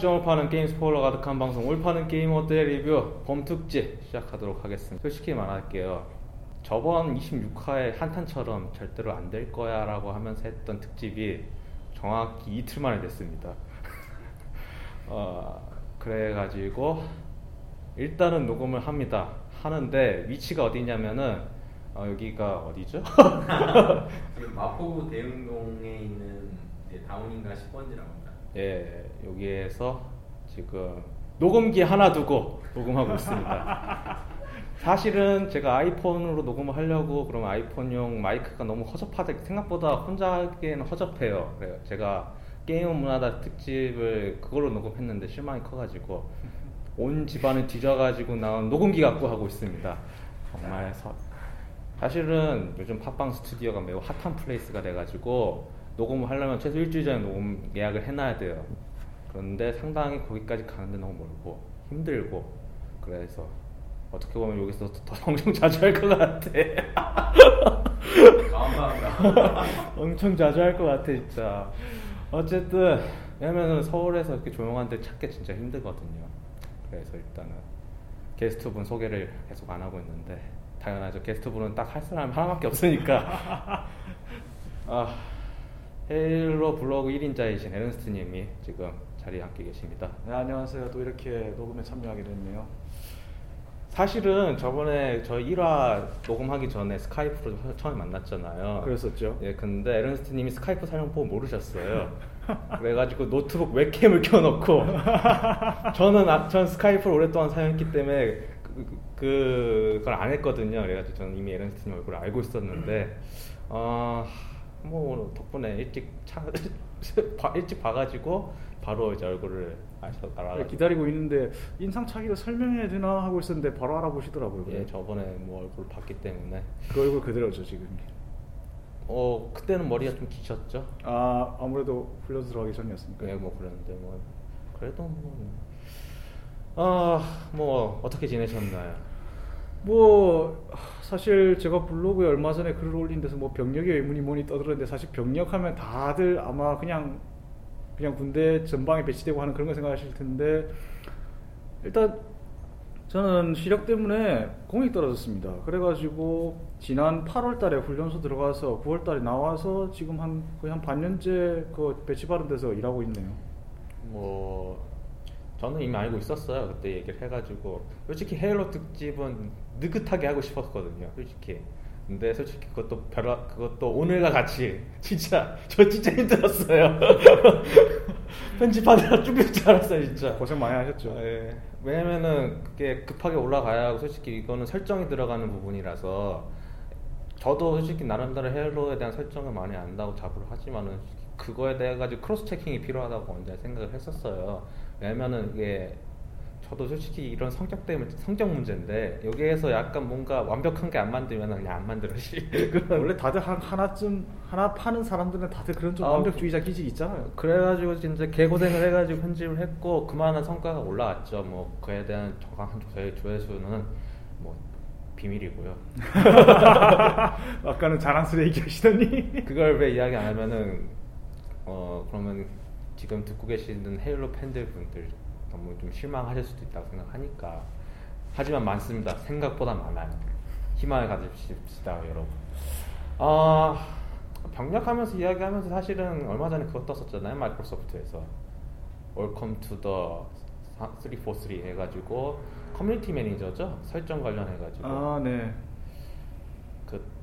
직접 파는 게임 스포일러 가득한 방송 올파는 게이머들의 리뷰 봄 특집 시작하도록 하겠습니다. 솔직히 말할게요. 저번 26화의 한탄처럼 절대로 안 될 거야 라고 하면서 했던 특집이 정확히 이틀 만에 됐습니다. 어, 그래가지고 일단은 녹음을 합니다. 하는데 위치가 어디냐면은 어, 여기가 어디죠? 지금 마포구 대흥동에 있는 다운인가 10번지라고 합니다. 예, 여기에서 지금 녹음기 하나 두고 녹음하고 있습니다. 사실은 제가 아이폰으로 녹음을 하려고 그러면 아이폰용 마이크가 너무 허접하다 생각보다 혼자 하기에는 허접해요. 그래요. 제가 게임 문화다 특집을 그걸로 녹음했는데 실망이 커가지고 온 집안을 뒤져가지고 나온 녹음기 갖고 하고 있습니다. 정말 서, 사실은 요즘 팟빵 스튜디오가 매우 hot한 place가 돼가지고 녹음을 하려면 최소 일주일 전에 녹음 예약을 해놔야 돼요. 그런데 상당히 거기까지 가는데 너무 멀고 힘들고 그래서 어떻게 보면 여기서 더 엄청 자주 할 것 같아. 감사합니다. 엄청 자주 할 것 같아 진짜. 어쨌든 왜냐면은 서울에서 이렇게 조용한 데 찾기 진짜 힘들거든요. 그래서 일단은 게스트분 소개를 계속 안 하고 있는데 당연하죠. 게스트분은 딱 할 사람 하나밖에 없으니까. 아, 헤일로 블로그 1인자이신 에른스트님이 지금 자리에 함께 계십니다. 네, 안녕하세요. 또 이렇게 녹음에 참여하게 됐네요. 사실은 저번에 저희 1화 녹음하기 전에 스카이프로 처음 만났잖아요. 그랬었죠. 예, 근데 에른스트님이 스카이프 사용법 모르셨어요. 그래가지고 노트북 웹캠을 켜놓고 저는 아, 전 스카이프를 오랫동안 사용했기 때문에 그, 그, 그걸 안 했거든요. 그래가지고 저는 이미 에른스트님 얼굴을 알고 있었는데 어, 뭐 덕분에 일찍 차, 봐- 일찍 봐가지고 바로 이제 얼굴을 알아. 네, 기다리고 있는데 인상착의를 설명해야 되나 하고 있었는데 바로 알아보시더라고요. 예, 저번에 뭐 얼굴 봤기 때문에 그 얼굴 그대로죠 지금. 어 그때는 머리가 좀 기셨죠. 아 아무래도 훈련 들어가기 전이었으니까. 예, 뭐 그랬는데 뭐 그래도 뭐. 아뭐 어떻게 지내셨나요? 뭐 사실 제가 블로그에 얼마 전에 글을 올린 데서 뭐 병력의 의문이 뭐니 떠들었는데 사실 병력하면 다들 아마 그냥 그냥 군대 전방에 배치되고 하는 그런 거 생각하실 텐데 일단 저는 시력 때문에 공이 떨어졌습니다. 그래가지고 지난 8월달에 훈련소 들어가서 9월달에 나와서 지금 한 거의 한 반년째 그 배치 받은 데서 일하고 있네요. 뭐 저는 이미 알고 있었어요. 그때 얘기를 해가지고 솔직히 헤일로 특집은 느긋하게 하고 싶었거든요. 솔직히. 근데 솔직히 그것도 별 그것도 오늘과 같이 진짜 저 진짜 힘들었어요. 편집하느라 쭈글 줄 알았어요 진짜. 고생 많이 하셨죠. 예. 왜냐면은 그게 급하게 올라가야 하고 솔직히 이거는 설정이 들어가는 부분이라서 저도 솔직히 나름대로 헤일로에 대한 설정을 많이 안다고 자부를 하지만은 그거에 대해 가지고 크로스 체킹이 필요하다고 언제 생각을 했었어요. 왜냐면은 이게 저도 솔직히 이런 성격 때문에 성격 문제인데 여기에서 약간 뭔가 완벽한 게 안 만들면 그냥 안 만들어 씨. 그런 원래 다들 한 하나쯤 하나 파는 사람들은 다들 그런 좀 아, 완벽주의자 기질이 있잖아요. 그래가지고 진짜 개고생을 해가지고 편집을 했고 그만한 성과가 올라왔죠. 뭐 그에 대한 정확한 조회 조회수는 뭐 비밀이고요. 아까는 자랑스레 얘기하시더니 그걸 왜 이야기 안 하면은 어 그러면 지금 듣고 계시는 헤일로 팬들 분들 너무 좀 실망하실 수도 있다고 생각하니까 하지만 많습니다. 생각보다 많아요. 희망을 가집시다 여러분. 아 병력하면서 이야기하면서 사실은 얼마 전에 그거 떴었잖아요 마이크로소프트에서 Welcome to the 343 해가지고 커뮤니티 매니저죠 설정 관련해가지고 아 네.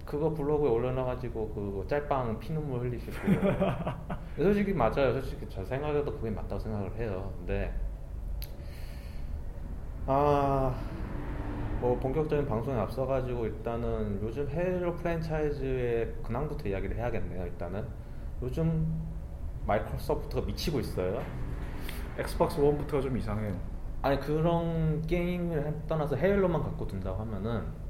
그 그거 블로그에 올려놔가지고 그 짤방 피눈물 흘리시고. 솔직히 맞아요. 솔직히 저 생각해도 그게 맞다고 생각을 해요. 근데 아뭐 본격적인 방송에 앞서가지고 일단은 요즘 헤일로 프랜차이즈의 근황부터 이야기를 해야겠네요 일단은. 요즘 마이크로소프트가 미치고 있어요. 엑스박스 원부터가 좀 이상해요. 아니 그런 게임을 떠나서 헤일로만 갖고 둔다고 하면은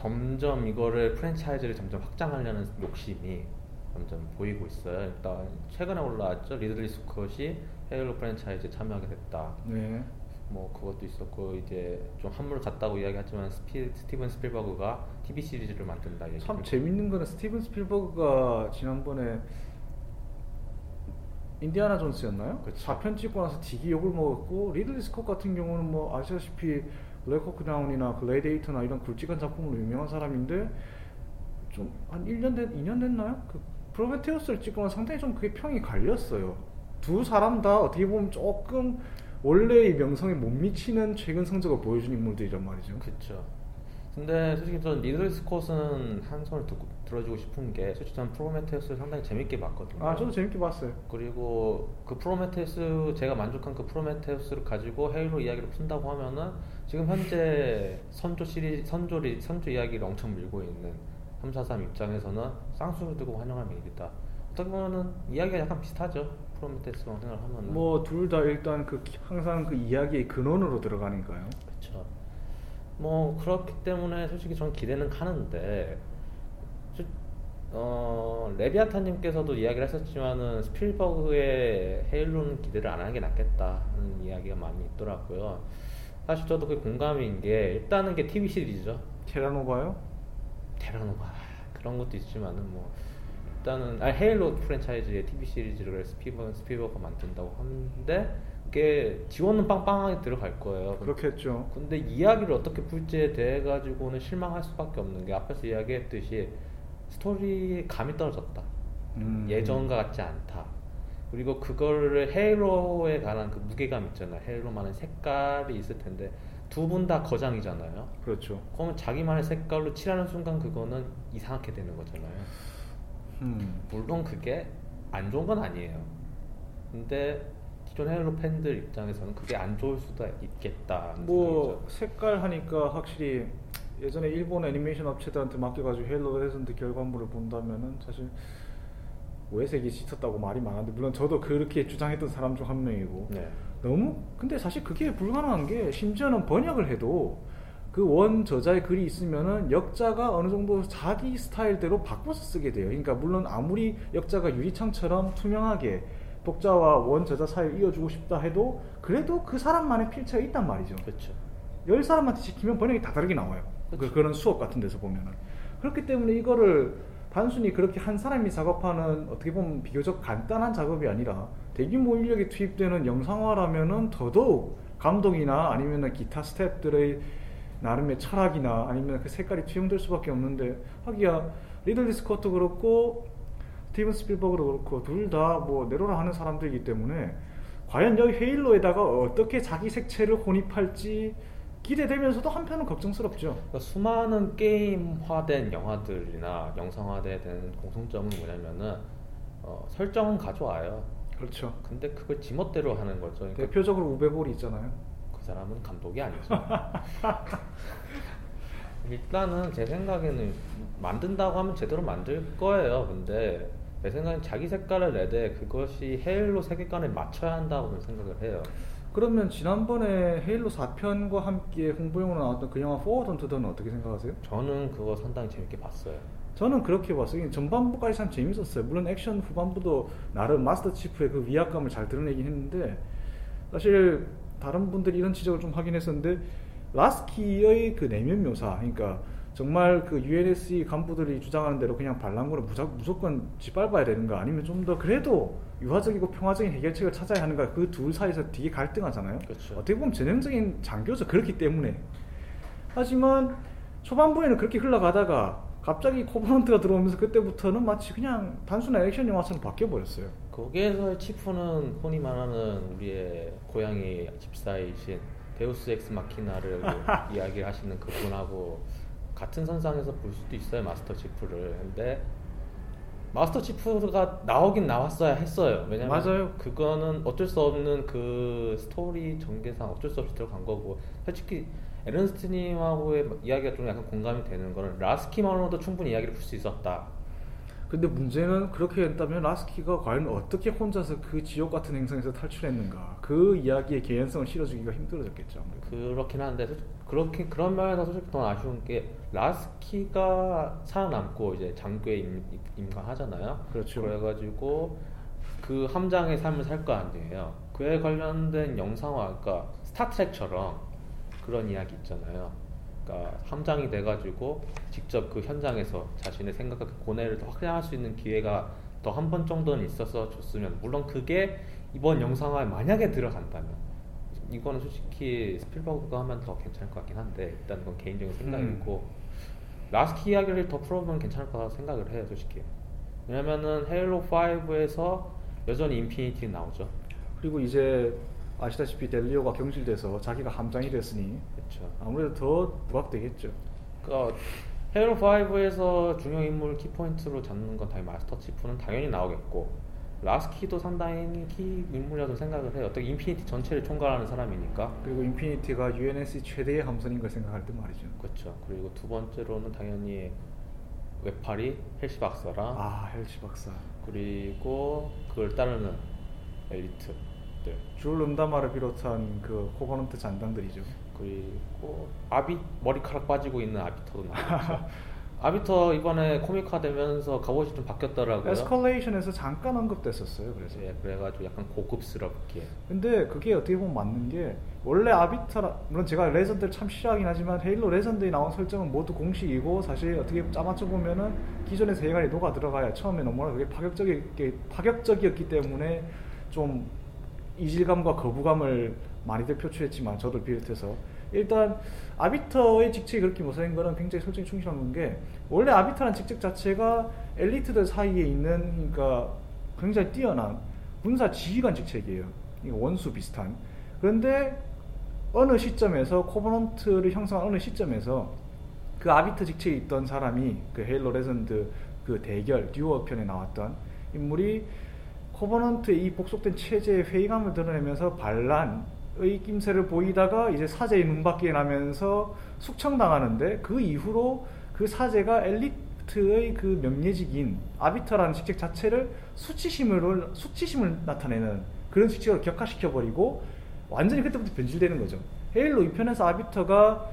점점 이거를 프랜차이즈를 점점 확장하려는 욕심이 점점 보이고 있어요. 일단 최근에 올라왔죠 리들리 스콧이 헤일로 프랜차이즈에 참여하게 됐다. 네. 뭐 그것도 있었고 이제 좀 한물 갔다고 이야기하지만 스피, 스티븐 스필버그가 TV 시리즈를 만든다 얘기. 참 재밌는 거는 스티븐 스필버그가 지난번에 인디아나 존스였나요? 그쵸. 4편 찍고 나서 되게 욕을 먹었고 리들리 스콧 같은 경우는 뭐 아시다시피 블랙호크 다운이나 글래디에이터나 이런 굵직한 작품으로 유명한 사람인데 좀 한 1년 됐, 2년 됐나요? 그 프로메테우스를 찍고 나서 상당히 좀 그게 평이 갈렸어요. 두 사람 다 어떻게 보면 조금 원래의 명성에 못 미치는 최근 성적을 보여준 인물들이란 말이죠. 그쵸. 근데 솔직히 저는 리들리 스콧은 한 손을 듣고, 들어주고 싶은 게 솔직히 저는 프로메테우스를 상당히 재밌게 봤거든요. 아 저도 재밌게 봤어요. 그리고 그 프로메테우스 제가 만족한 그 프로메테우스를 가지고 헤일로 이야기를 푼다고 하면은 지금 현재 선조 시리즈 선조 리 선조 이야기를 엄청 밀고 있는 343 입장에서는 쌍수를 두고 환영할 일이다. 어떻게 보면은 이야기가 약간 비슷하죠. 프로메테우스랑 생각을 하면은 뭐둘 다 일단 그 기- 항상 그 이야기의 근원으로 들어가니까요. 그렇죠. 뭐 그렇기 때문에 솔직히 저는 기대는 하는데 저- 어, 레비아타님께서도 이야기를 했었지만은 스필버그의 헤일로는 기대를 안 하는 게 낫겠다는 이야기가 많이 있더라고요. 사실 저도 그 공감인 게 일단은 게 TV 시리즈죠. 테라노바요? 테라노바 그런 것도 있지만은 뭐 일단은 아 헤일로 프랜차이즈의 TV 시리즈를 스필버그 스필버그가 만든다고 하는데 그게 지원은 빵빵하게 들어갈 거예요. 그렇겠죠. 근데 이야기를 어떻게 풀지에 대해 가지고는 실망할 수밖에 없는 게 앞에서 이야기했듯이 스토리의 감이 떨어졌다. 음. 예전과 같지 않다. 그리고 그거를 헤일로에 관한 그 무게감 있잖아요. 헤일로만의 색깔이 있을 텐데 두 분 다 거장이잖아요. 그렇죠. 그러면 자기만의 색깔로 칠하는 순간 그거는 이상하게 되는 거잖아요. 음. 물론 그게 안 좋은 건 아니에요. 근데 헤일로 팬들 입장에서는 그게 안 좋을 수도 있겠다. 뭐 색깔 하니까 확실히 예전에 일본 애니메이션 업체들한테 맡겨가지고 헤일로 레전드 결과물을 본다면은 사실 외색이 짙었다고 말이 많은데 물론 저도 그렇게 주장했던 사람 중 한 명이고 네. 너무 근데 사실 그게 불가능한 게 심지어는 번역을 해도 그 원 저자의 글이 있으면은 역자가 어느 정도 자기 스타일대로 바꿔서 쓰게 돼요. 그러니까 물론 아무리 역자가 유리창처럼 투명하게 독자와 원 저자 사이를 이어주고 싶다 해도 그래도 그 사람만의 필체가 있단 말이죠. 그렇죠. 열 사람한테 시키면 번역이 다 다르게 나와요. 그, 그런 수업 같은 데서 보면은. 그렇기 때문에 이거를 단순히 그렇게 한 사람이 작업하는 어떻게 보면 비교적 간단한 작업이 아니라 대규모 인력이 투입되는 영상화라면은 더더욱 감독이나 아니면은 기타 스태프들의 나름의 철학이나 아니면 그 색깔이 투영될 수밖에 없는데 하기야 리들리 스콧도 그렇고 스티븐 스필버그도 그렇고 둘 다 뭐 내로라 하는 사람들이기 때문에 과연 여기 헤일로에다가 어떻게 자기 색채를 혼입할지 기대되면서도 한편은 걱정스럽죠. 그러니까 수많은 게임화된 영화들이나 영상화된 공통점은 뭐냐면은 어, 설정은 가져와요. 그렇죠. 근데 그걸 지멋대로 하는 거죠. 그러니까 대표적으로 우베볼이 있잖아요. 그 사람은 감독이 아니죠. 일단은 제 생각에는 만든다고 하면 제대로 만들 거예요. 근데 제 생각엔 자기 색깔을 내되 그것이 헤일로 세계관에 맞춰야 한다고 생각을 해요. 그러면 지난번에 헤일로 4편과 함께 홍보용으로 나왔던 그 영화 포워드 언투 던은 어떻게 생각하세요? 저는 그거 상당히 재밌게 봤어요. 저는 그렇게 봤어요. 전반부까지 참 재밌었어요. 물론 액션 후반부도 나름 마스터 치프의 그 위압감을 잘 드러내긴 했는데 사실 다른 분들이 이런 지적을 좀 하긴 했었는데 라스키의 그 내면 묘사, 그러니까 정말 그 UNSC 간부들이 주장하는 대로 그냥 반란군을 무자, 무조건 짓밟아야 되는가 아니면 좀 더 그래도 유화적이고 평화적인 해결책을 찾아야 하는가 그 둘 사이에서 되게 갈등하잖아요. 그렇죠. 어떻게 보면 전형적인 장교죠. 그렇기 때문에. 하지만 초반부에는 그렇게 흘러가다가 갑자기 코버넌트가 들어오면서 그때부터는 마치 그냥 단순한 액션 영화처럼 바뀌어 버렸어요. 거기에서의 치프는 흔히 말하는 우리의 고양이 집사이신 deus ex machina를 이야기를 하시는 그분하고 같은 선상에서 볼 수도 있어요 마스터 치프를. 근데 마스터 치프가 나오긴 나왔어야 했어요. 왜냐면 맞아요. 그거는 어쩔 수 없는 그 스토리 전개상 어쩔 수 없이 들어간 거고 솔직히 에른스트님하고의 이야기가 좀 약간 공감이 되는 거는 라스키만으로도 충분히 이야기를 풀 수 있었다 근데 문제는 그렇게 했다면 라스키가 과연 어떻게 혼자서 그 지옥 같은 행성에서 탈출했는가 그 이야기의 개연성을 실어주기가 힘들어졌겠죠. 아무래도. 그렇긴 한데 솔- 그렇게 그런 면에서 솔직히 더 아쉬운 게 라스키가 살아남고 이제 장교에 임, 임관하잖아요. 그렇죠. 그래가지고 그 함장의 삶을 살 거 아니에요. 그에 관련된 영상화, 그러니까 스타트렉처럼 그런 이야기 있잖아요. 그러니까 함장이 돼가지고 직접 그 현장에서 자신의 생각과 그 고뇌를 더 확장할 수 있는 기회가 더 한 번 정도는 있어서 줬으면 물론 그게 이번 영상화에 만약에 들어간다면 이거는 솔직히 스필버그가 하면 더 괜찮을 것 같긴 한데 일단 그건 개인적인 생각이고 라스키 이야기를 더 풀어보면 괜찮을 거라고 생각을 해요 솔직히. 왜냐면은 헤일로 5에서 여전히 인피니티 나오죠. 그리고 이제 아시다시피 델리오가 경질돼서 자기가 함장이 됐으니 그렇죠 아무래도 더 부각되겠죠. 그러니까 헤일로 5에서 중요 인물 키포인트로 잡는 건 당연히 마스터 치프는 당연히 나오겠고 라스키도 상당히 키 인물이라고 생각을 해요. 어떻게 인피니티 전체를 총괄하는 사람이니까. 그리고 인피니티가 UNSC 최대의 함선인 걸 생각할 때 말이죠. 그렇죠. 그리고 두 번째로는 당연히 웨파리 헬시 박사랑 아 헬시 박사. 그리고 그걸 따르는 엘리트 들 줄 음다마를 비롯한 그 코버넌트 잔당들이죠. 그리고 아비 머리카락 빠지고 있는 아비터도 나왔죠. 아비터 이번에 comic화 되면서 갑옷이 좀 바뀌었더라고요. 에스컬레이션에서 잠깐 언급됐었어요. 그래서. 예, 그래가지고 약간 고급스럽게. 근데 그게 어떻게 보면 맞는 게 원래 아비터라 물론 제가 레전드를 참 싫어하긴 하지만 헤일로 레전드에 나온 설정은 모두 공식이고 사실 어떻게 짜맞춰 보면은 기존의 세계관에 녹아 들어가야 처음에 너무나 그게 파격적이 파격적이었기 때문에 좀 이질감과 거부감을 많이들 표출했지만 저도 비롯해서 일단 아비터의 직책이 그렇게 모사인 거는 굉장히 설정이 충실한 게 원래 아비터라는 직책 자체가 엘리트들 사이에 있는 그러니까 굉장히 뛰어난 군사 지휘관 직책이에요. 원수 비슷한. 그런데 어느 시점에서 코버넌트를 형성한 어느 시점에서 그 아비터 직책에 있던 사람이 그 헤일로 레전드 그 대결 듀얼 편에 나왔던 인물이 코버넌트의 이 복속된 체제의 회의감을 드러내면서 반란의 낌새를 보이다가 이제 사제의 눈밖에 나면서 숙청당하는데 그 이후로 그 사제가 엘리트의 그 명예직인 아비터라는 직책 자체를 수치심을 수치심을 나타내는 그런 직책으로 격하시켜 버리고 완전히 그때부터 변질되는 거죠. 헤일로 2편에서 아비터가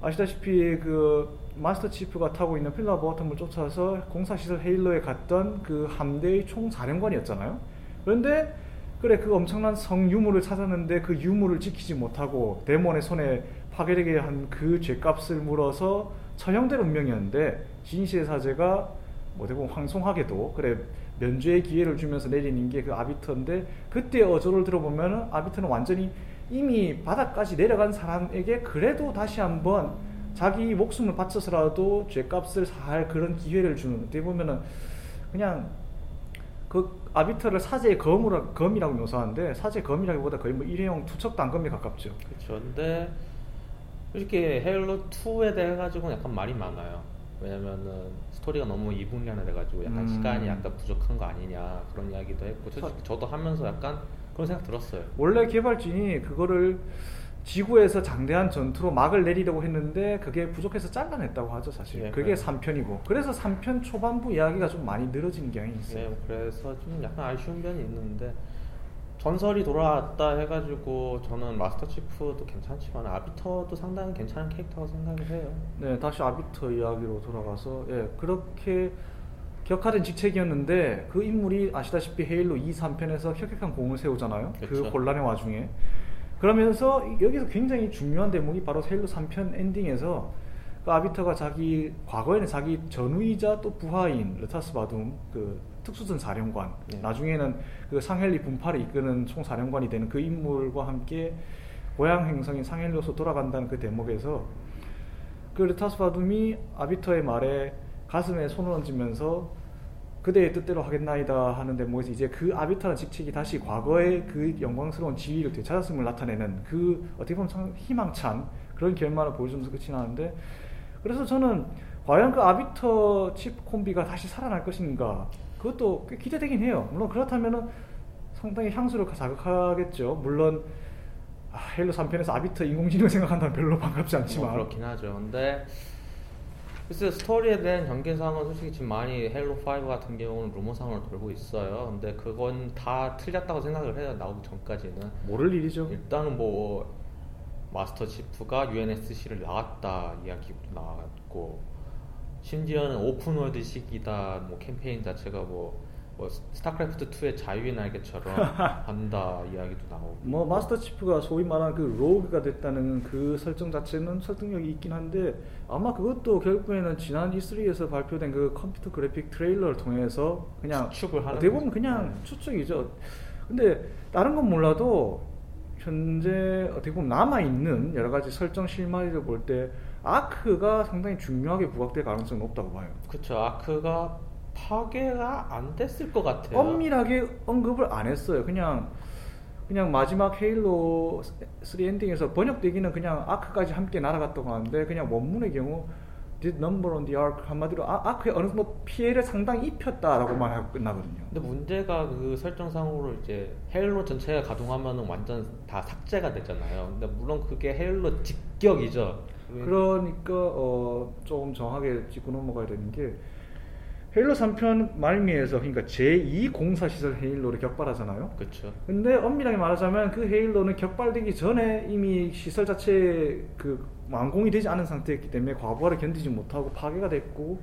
아시다시피 그 마스터 치프가 타고 있는 필라 버텀을 쫓아서 공사시설 헤일로에 갔던 그 함대의 총사령관이었잖아요. 그런데 그래 그 엄청난 성 유물을 찾았는데 그 유물을 지키지 못하고 데몬의 손에 파괴되게 한 그 죄값을 물어서 처형될 운명이었는데 진시의 사제가 뭐 보면 황송하게도 그래 면죄의 기회를 주면서 내리는 게 그 아비터인데 그때 어조를 들어보면 아비터는 완전히 이미 바닥까지 내려간 사람에게 그래도 다시 한번 자기 목숨을 바쳐서라도 죄값을 살 그런 기회를 주는 어떻게 보면은 그냥 그 아비터를 사제의 검으로, 검이라고 묘사하는데 사제 검이라기보다 거의 뭐 일회용 투척 단검에 가깝죠. 그렇죠. 근데 솔직히 헤일로 2에 대해 가지고는 약간 말이 많아요. 왜냐면은 스토리가 너무 이분량이 돼가지고 약간 음. 시간이 약간 부족한 거 아니냐 그런 이야기도 했고 솔직히 사- 저도 하면서 약간 그런 생각 들었어요. 원래 개발진이 그거를 지구에서 장대한 전투로 막을 내리려고 했는데 그게 부족해서 잘라냈다고 하죠 사실. 예, 그게 그래요. 3편이고 그래서 3편 초반부 이야기가 좀 많이 늘어진 경향이 있어요. 네, 그래서 좀 약간 아쉬운 면이 있는데 전설이 돌아왔다 해가지고 저는 마스터 치프도 괜찮지만 아비터도 상당히 괜찮은 캐릭터라고 생각을 해요. 네, 다시 아비터 이야기로 돌아가서 예, 그렇게 격화된 직책이었는데 그 인물이 아시다시피 헤일로 2, 3편에서 혁혁한 공을 세우잖아요. 그 그쵸. 혼란의 와중에. 그러면서 여기서 굉장히 중요한 대목이 바로 헤일로 3편 엔딩에서 그 아비터가 자기 과거에는 자기 전우이자 또 부하인 르타스 바둠 그 특수전 사령관 예. 나중에는 그 상헬리 분파를 이끄는 총사령관이 되는 그 인물과 함께 고향 행성인 상헬리로서 돌아간다는 그 대목에서 그 르타스 바둠이 아비터의 말에 가슴에 손을 얹으면서 그대의 뜻대로 하겠나이다 하는 대목에서 이제 그 아비터라는 직책이 다시 과거의 그 영광스러운 지위를 되찾았음을 나타내는 그 어떻게 보면 참 희망찬 그런 결말을 보여주면서 끝이 나는데 그래서 저는 과연 그 아비터 칩 콤비가 다시 살아날 것인가 그것도 꽤 기대되긴 해요. 물론 그렇다면은 상당히 향수를 자극하겠죠. 물론 아, 헤일로 3편에서 아비터 인공지능 생각한다면 별로 반갑지 않지만 뭐 그렇긴 하죠. 근데 글쎄 스토리에 대한 전개상은 솔직히 지금 많이 헤일로 5 같은 경우는 루머상으로 돌고 있어요. 근데 그건 다 틀렸다고 생각을 해요. 나오기 전까지는. 모를 일이죠. 일단은 뭐 마스터 치프가 UNSC를 나왔다 이야기부터 나왔고 심지어는 open world식이다 뭐 캠페인 자체가 뭐 뭐 스타크래프트 2의 자유의 날개처럼 한다 이야기도 나오고. 뭐 마스터 치프가 소위 말하는 그 rogue가 됐다는 그 설정 자체는 설득력이 있긴 한데 아마 그것도 결국에는 지난 E3에서 발표된 그 컴퓨터 그래픽 트레일러를 통해서 그냥 추측을 하는 거죠. 그냥 네. 추측이죠. 근데 다른 건 몰라도 현재 어떻게 보면 남아 있는 여러 가지 설정 실마리를 볼 때 아크가 상당히 중요하게 부각될 가능성이 높다고 봐요. 그쵸 아크가 파괴가 안 됐을 것 같아요. 엄밀하게 언급을 안 했어요. 그냥 그냥 마지막 헤일로 3 엔딩에서 번역되기는 그냥 아크까지 함께 날아갔다고 하는데 그냥 원문의 경우 did number on the ark 한마디로 아, 아크에 어느 정도 피해를 상당히 입혔다라고만 하고 끝나거든요. 근데 문제가 그 설정상으로 이제 헤일로 전체가 가동하면은 완전 다 삭제가 되잖아요. 근데 물론 그게 헤일로 직격이죠. 그러니까 어, 조금 정확하게 짚고 넘어가야 되는 게 헤일로 3편 말미에서 그러니까 제2 공사 시설 헤일로를 격발하잖아요. 그렇죠. 근데 엄밀하게 말하자면 그 헤일로는 격발되기 전에 이미 시설 자체 그 완공이 되지 않은 상태였기 때문에 과부하를 견디지 못하고 파괴가 됐고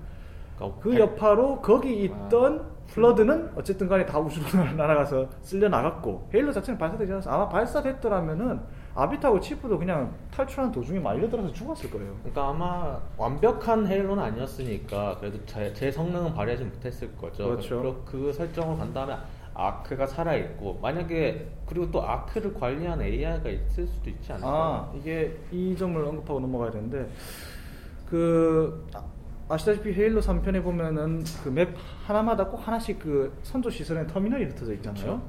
그러니까 그 발- 여파로 거기 있던 플러드는 어쨌든 간에 다 우주로 날아가서 쓸려 나갔고 헤일로 자체는 발사되지 않았어 아마 발사됐더라면은 아비타고 치프도 그냥 탈출하는 도중에 말려들어서 죽었을 거예요 그러니까 아마 완벽한 헤일로는 아니었으니까 그래도 제, 제 성능은 발휘하지 못했을 거죠. 그렇죠. 그 설정을 간 다음에 아크가 살아 있고 만약에 그리고 또 아크를 관리하는 AI가 있을 수도 있지 않을까? 아 이게 이 점을 언급하고 넘어가야 되는데 그 아- 아시다시피 헤일로 3편에 보면은 그 맵 하나마다 꼭 하나씩 그 선조 시설에 터미널이 흩어져 있잖아요. 그렇죠.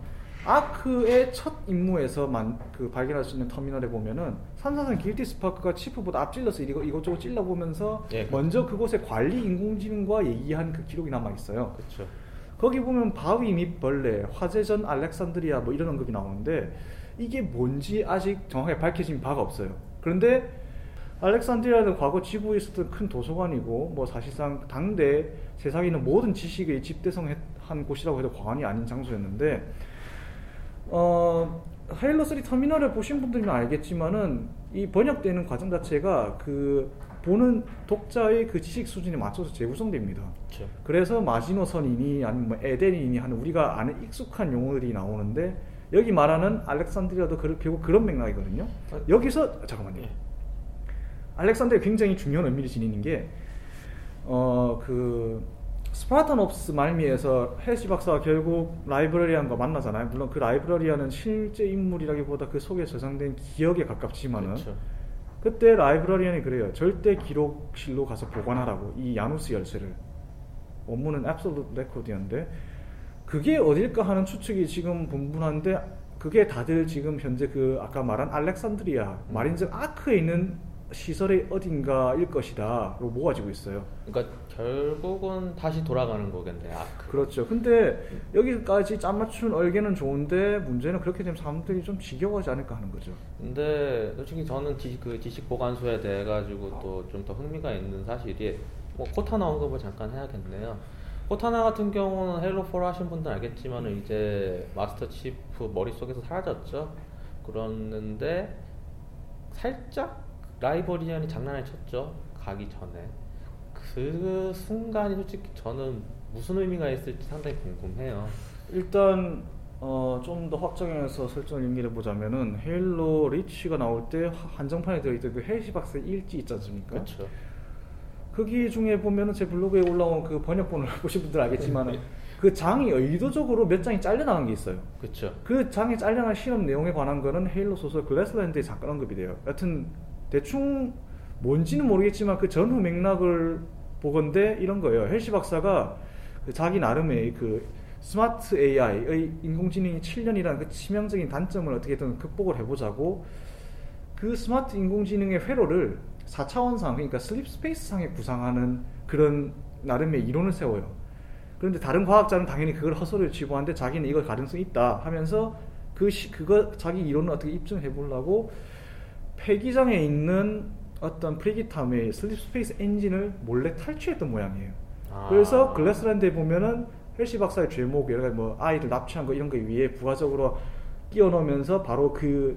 아크의 첫 임무에서 만 그 발견할 수 있는 터미널에 보면은 산사상 길티 스파크가 치프보다 앞질러서 이거 이것저것 찔러 보면서 예, 먼저 그곳의 관리 인공지능과 얘기한 그 기록이 남아 있어요. 그렇죠. 거기 보면 바위 및 벌레, 화재 전 알렉산드리아 뭐 이런 언급이 나오는데 이게 뭔지 아직 정확하게 밝혀진 바가 없어요. 그런데 알렉산드리아는 과거 지구에 있었던 큰 도서관이고 뭐 사실상 당대 세상에 있는 모든 지식의 집대성한 곳이라고 해도 과언이 아닌 장소였는데 어 헤일로 3 터미널을 보신 분들은 알겠지만은 이 번역되는 과정 자체가 그 보는 독자의 그 지식 수준에 맞춰서 재구성됩니다. 그렇죠. 그래서 마지노선이니 아니면 뭐 에덴이니 하는 우리가 아는 익숙한 용어들이 나오는데 여기 말하는 알렉산드리아도 그, 결국 그런 맥락이거든요. 어? 여기서 잠깐만요. 예. 알렉산드리아 굉장히 중요한 의미를 지니는 게 어 그 스파르탄 옵스 말미에서 헬시 박사가 결국 라이브러리안과 만나잖아요. 물론 그 라이브러리안은 실제 인물이라기보다 그 속에 저장된 기억에 가깝지만은 그렇죠. 그때 라이브러리안이 그래요. 절대 기록실로 가서 보관하라고 이 야누스 열쇠를 원문은 absolute record이었는데 그게 어딜까 하는 추측이 지금 분분한데 그게 다들 지금 현재 그 아까 말한 알렉산드리아 마린적 아크에 있는 시설의 어딘가일 것이다로 모아지고 있어요. 그러니까 결국은 다시 돌아가는 거겠네 아크. 그렇죠. 근데 여기까지 짜 맞춘 얼개는 좋은데 문제는 그렇게 되면 사람들이 좀 지겨워하지 않을까 하는 거죠. 근데 솔직히 저는 지, 그 지식 보관소에 대해 가지고 또 좀 더 흥미가 있는 사실이 뭐 코타나 언급을 잠깐 해야겠네요. 코타나 같은 경우는 헤일로 4 하신 분들 알겠지만 이제 마스터 치프 머릿속에서 사라졌죠. 그랬는데 살짝 라이브러리안이 장난을 쳤죠. 가기 전에. 그 순간이 솔직히 저는 무슨 의미가 있을지 상당히 궁금해요. 일단 어, 좀 더 확장해서 설정을 연결해 보자면은 헤일로 리치가 나올 때 하- 한정판에 들어있던 그 헬시 박사 일지 있지 않습니까? 그렇죠. 거기 중에 보면은 제 블로그에 올라온 그 번역본을 보신 분들 알겠지만은 그 장이 의도적으로 몇 장이 잘려나간 게 있어요. 그렇죠. 그 장이 잘려난 실험 내용에 관한 거는 헤일로 소설 글래스랜드에 잠깐 언급이 돼요. 여튼 대충 뭔지는 모르겠지만 그 전후 맥락을 보건대 이런 거예요. 헬시 박사가 그 자기 나름의 그 스마트 AI의 인공지능이 7년이라는 그 치명적인 단점을 어떻게든 극복을 해보자고 그 스마트 인공지능의 회로를 4차원상 그러니까 slip space상에 구상하는 그런 나름의 이론을 세워요. 그런데 다른 과학자는 당연히 그걸 헛소리를 치부하는데 자기는 이걸 가능성이 있다 하면서 그 시, 그거 자기 이론을 어떻게 입증해 보려고 폐기장에 있는 어떤 프리깃함의 slip space 엔진을 몰래 탈취했던 모양이에요. 아. 그래서 글래스랜드에 보면은 헬시 박사의 죄목 여러 가지 뭐 아이를 납치한 거 이런 거 위에 부가적으로 끼워 넣으면서 바로 그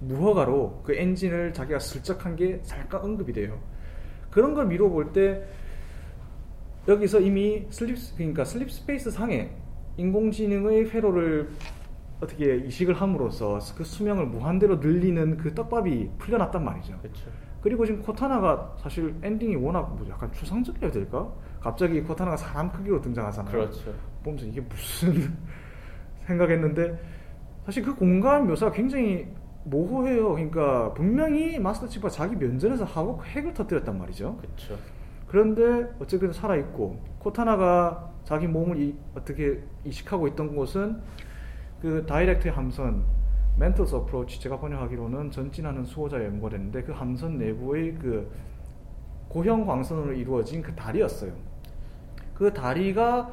무허가로 그 엔진을 자기가 슬쩍한 게 잠깐 언급이 돼요. 그런 걸 미뤄 볼때 여기서 이미 slip 그러니까 slip space 상에 인공지능의 회로를 어떻게 이식을 함으로써 그 수명을 무한대로 늘리는 그 떡밥이 풀려났단 말이죠. 그렇죠. 그리고 지금 코타나가 사실 엔딩이 워낙 뭐 약간 추상적이어야 될까? 갑자기 코타나가 사람 크기로 등장하잖아요. 그렇죠. 보면서 이게 무슨 생각했는데 사실 그 공간 묘사가 굉장히 모호해요. 그러니까 분명히 마스터 치프가 자기 면전에서 하고 핵을 터뜨렸단 말이죠. 그렇죠. 그런데 어쨌든 살아 있고 코타나가 자기 몸을 이, 어떻게 이식하고 있던 곳은 그 다이렉트 함선 멘토스 어프로치 제가 번역하기로는 전진하는 수호자 연구했는데 그 함선 내부의 그 고형 광선으로 이루어진 그 다리였어요. 그 다리가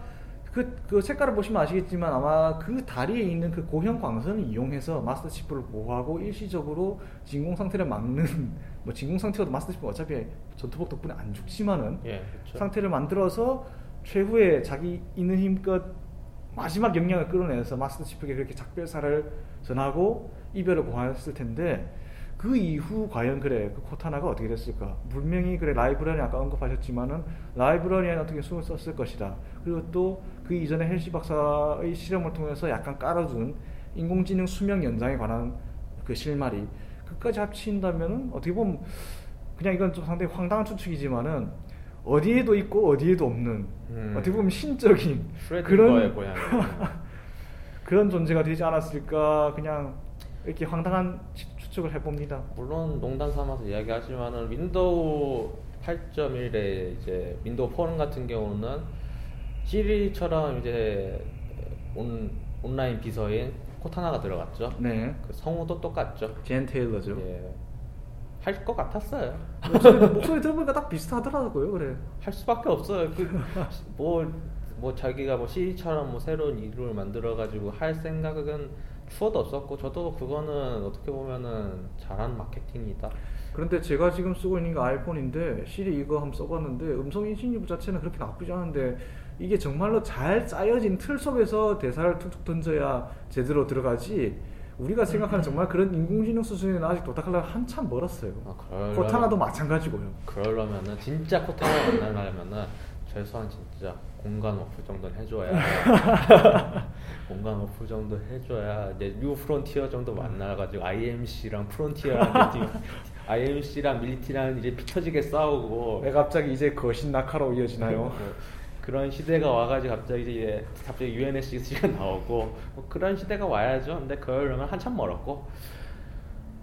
그, 그 색깔을 보시면 아시겠지만 아마 그 다리에 있는 그 고형 광선을 이용해서 마스터 치프를 보호하고 일시적으로 진공 상태를 막는 뭐 진공 상태여도 마스터 치프가 어차피 전투복 덕분에 안 죽지만은 예, 그렇죠. 상태를 만들어서 최후에 자기 있는 힘껏 마지막 역량을 끌어내서 마스터 치프에게 그렇게 작별사를 전하고 이별을 고하였을 텐데 그 이후 과연 그래 그 코타나가 어떻게 됐을까? 분명히 그래 라이브러리 아까 언급하셨지만은 라이브러리에 어떻게 숨을 썼을 것이다. 그리고 또 그 이전에 헬시 박사의 실험을 통해서 약간 깔아준 인공지능 수명 연장에 관한 그 실마리 그까지 합친다면은 어떻게 보면 그냥 이건 좀 상당히 황당한 추측이지만은 어디에도 있고 어디에도 없는 음. 어떻게 보면 신적인 고향. 그런 존재가 되지 않았을까 그냥 이렇게 황당한 추- 추측을 해봅니다. 물론 농담 삼아서 이야기하지만은 윈도우 8.1에 이제 윈도우 폰 같은 경우는 시리처럼 이제 온, 온라인 비서인 코타나가 들어갔죠. 네, 그 성우도 똑같죠. 젠 테일러죠. 예. 할 것 같았어요. 목소리, 목소리 들어보니까 딱 비슷하더라고요. 그래. 할 수밖에 없어요. 그 뭐, 뭐 자기가 뭐 시리처럼 뭐 새로운 이름을 만들어 가지고 할 생각은 추워도 없었고 저도 그거는 어떻게 보면은 잘한 마케팅이다. 그런데 제가 지금 쓰고 있는 게 아이폰인데 시리 이거 한번 써봤는데 음성 인식률 자체는 그렇게 나쁘지 않은데 이게 정말로 잘 짜여진 틀 속에서 대사를 툭툭 던져야 제대로 들어가지 우리가 생각하는 정말 그런 인공지능 수준에는 아직 도착하려면 한참 멀었어요. 아, 그러려면- 코타나도 마찬가지고요. 그러려면은 진짜 코타나 만나려면은 최소한 진짜 공간 워프 정도는 해줘야 공간 워프 정도 해줘야 이제 뉴 프론티어 정도 만나가지고 IMC랑 프론티어랑 IMC랑 밀리샤랑 이제 피 터지게 싸우고 왜 갑자기 이제 거신 낙하로 이어지나요? 뭐 그런 시대가 와가지고 갑자기 이제 갑자기 UNSC가 나오고 뭐 그런 시대가 와야죠. 근데 그러려면 한참 멀었고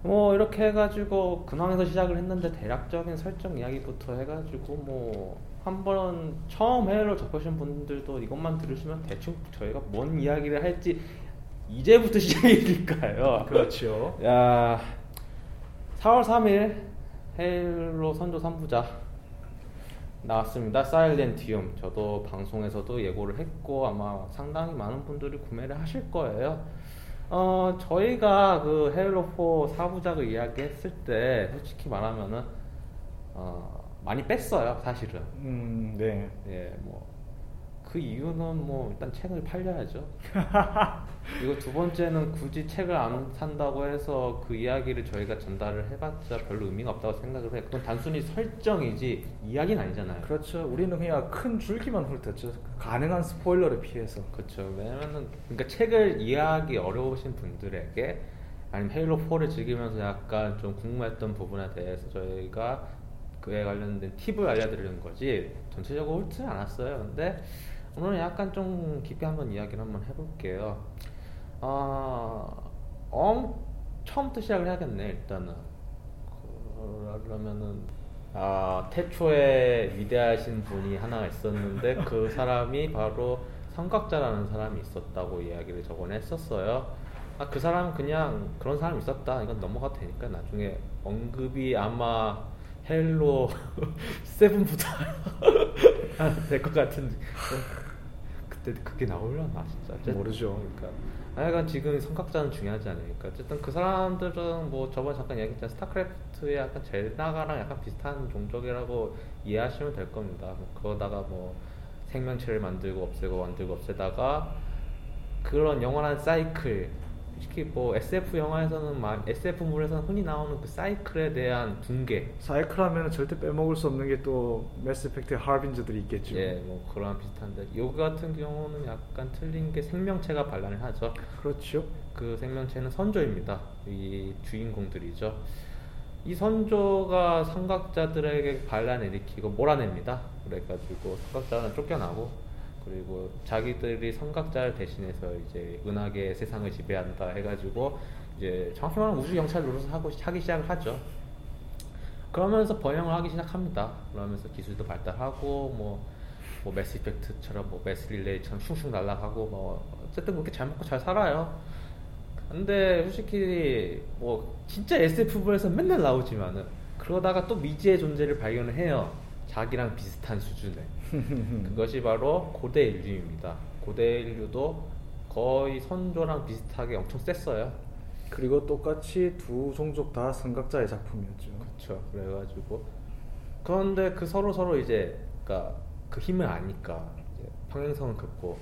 뭐 이렇게 해가지고 근황에서 시작을 했는데 대략적인 설정 이야기부터 해가지고 뭐 한번 처음 해외로 접하신 분들도 이것만 들으시면 대충 저희가 뭔 이야기를 할지 이제부터 시작이니까요. 그렇죠. 야 4월 3일 헤일로 선조 3부작 나왔습니다. 사일렌티움. 저도 방송에서도 예고를 했고 아마 상당히 많은 분들이 구매를 하실 거예요. 어, 저희가 그 헤일로 4 4부작을 이야기했을 때 솔직히 말하면은 어, 많이 뺐어요, 사실은. 음, 네. 예, 뭐. 그 이유는 뭐 일단 책을 팔려야죠. 이거 두 번째는 굳이 책을 안 산다고 해서 그 이야기를 저희가 전달을 해봤자 별로 의미가 없다고 생각을 해요. 그건 단순히 설정이지 이야기는 아니잖아요. 그렇죠. 우리는 그냥 큰 줄기만 훑었죠. 가능한 스포일러를 피해서. 그렇죠. 왜냐면은 그러니까 책을 이해하기 어려우신 분들에게 아니면 헤일로 4를 즐기면서 약간 좀 궁금했던 부분에 대해서 저희가 그에 관련된 팁을 알려드리는 거지 전체적으로 훑지 않았어요. 근데 오늘은 약간 좀 깊게 한번 이야기를 한번 해볼게요. 아, 엄 처음부터 시작을 해야겠네 일단은. 그러면은 아 태초에 위대하신 분이 하나 있었는데 그 사람이 바로 선각자라는 사람이 있었다고 이야기를 저번에 했었어요. 아, 그 사람은 그냥 그런 사람이 있었다. 이건 넘어가도 되니까 나중에 언급이 아마 헤일로 세븐부터 될 것 같은데 그때 그게 나올려나 진짜 모르죠. 그러니까 하여간 지금 선각자는 중요하지 않으니까 어쨌든 그 사람들은 뭐 저번 잠깐 얘기했던 스타크래프트의 약간 젤나가랑 약간 비슷한 종족이라고 이해하시면 될 겁니다. 뭐 그거다가 뭐 생명체를 만들고 없애고 만들고 없애다가 그런 영원한 사이클 특히 뭐 SF 영화에서는 막 SF물에서는 흔히 나오는 그 사이클에 대한 붕괴 사이클 하면 절대 빼먹을 수 없는 게 또 매스 이펙트의 하빈저들이 있겠죠. 예, 뭐 그런 비슷한데 요거 같은 경우는 약간 틀린 게 생명체가 반란을 하죠. 그렇죠. 그 생명체는 선조입니다. 이 주인공들이죠. 이 선조가 삼각자들에게 반란을 일으키고 몰아냅니다. 그래가지고 삼각자는 쫓겨나고 그리고 자기들이 삼각자를 대신해서 이제 은하계 세상을 지배한다 해가지고 이제 정확히 말하면 우주 경찰 노릇을 하고 하기 시작을 하죠. 그러면서 번영을 하기 시작합니다. 그러면서 기술도 발달하고 뭐, 뭐 매스 이펙트처럼 뭐 매스 릴레이처럼 슝슝 날아가고 뭐 어쨌든 그렇게 잘 먹고 잘 살아요. 근데 솔직히 뭐 진짜 SF부에서 맨날 나오지만은 그러다가 또 미지의 존재를 발견을 해요. 자기랑 비슷한 수준의 그것이 바로 고대 인류입니다. 고대 인류도 거의 선조랑 비슷하게 엄청 셌어요. 그리고 똑같이 두 종족 다 선각자의 작품이었죠. 그렇죠. 그래가지고 그런데 그 서로 서로 이제 그러니까 그 힘을 아니까 이제 평행선을 긋고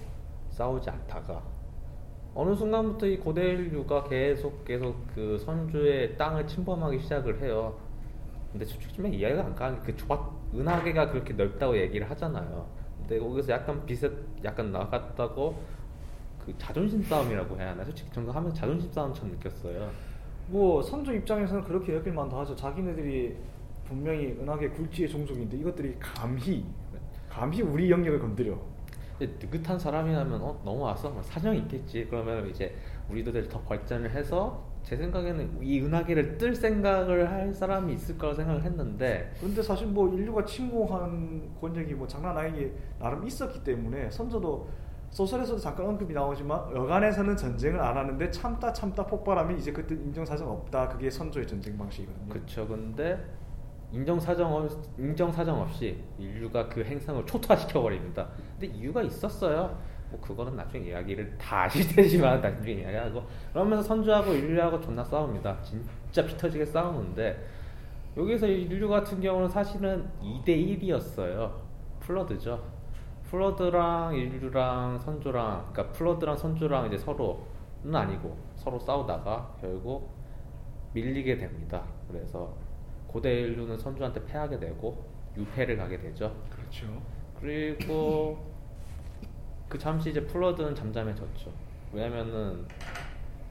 싸우지 않다가 어느 순간부터 이 고대 인류가 계속 계속 그 선주의 땅을 침범하기 시작을 해요. 근데 좀 이해가 안 가는 게그 조합 은하계가 그렇게 넓다고 얘기를 하잖아요. 근데 거기서 약간 비슷 약간 나갔다고 그 자존심 싸움이라고 해야 하나? 솔직히 저는 하면서 자존심 싸움처럼 느꼈어요. 뭐 선조 입장에서는 그렇게 여길 만도 하죠. 자기네들이 분명히 은하계 굴지의 종족인데 이것들이 감히 감히 우리 영역을 건드려. 느긋한 사람이라면 어 넘어와서 뭐 사정이 있겠지. 그러면 이제 우리들 더 발전을 해서 제 생각에는 이 은하계를 뜰 생각을 할 사람이 있을 거라 생각을 했는데 근데 사실 뭐 인류가 침공한 권력이 뭐 장난 아니게 나름 있었기 때문에 선조도 소설에서도 잠깐 언급이 나오지만 여간에서는 전쟁을 안 하는데 참다 참다 폭발하면 이제 그때 인정사정 없다. 그게 선조의 전쟁 방식이거든요. 그쵸. 근데 인정 사정 없 인정 사정 없이 인류가 그 행성을 초토화시켜 버립니다. 근데 이유가 있었어요. 뭐 그거는 나중에 이야기를 다 아실 테지만 나중에 이야기하고 그러면서 선조하고 인류하고 존나 싸웁니다. 진짜 피 터지게 싸우는데 여기서 인류 같은 경우는 사실은 2대 1이었어요. 플러드죠. 플러드랑 인류랑 선조랑 그러니까 플러드랑 선조랑 이제 서로는 아니고 서로 싸우다가 결국 밀리게 됩니다. 그래서 고대 인류는 선조한테 패하게 되고 유폐를 가게 되죠. 그렇죠. 그리고 그 잠시 이제 플러드는 잠잠해졌죠. 왜냐면은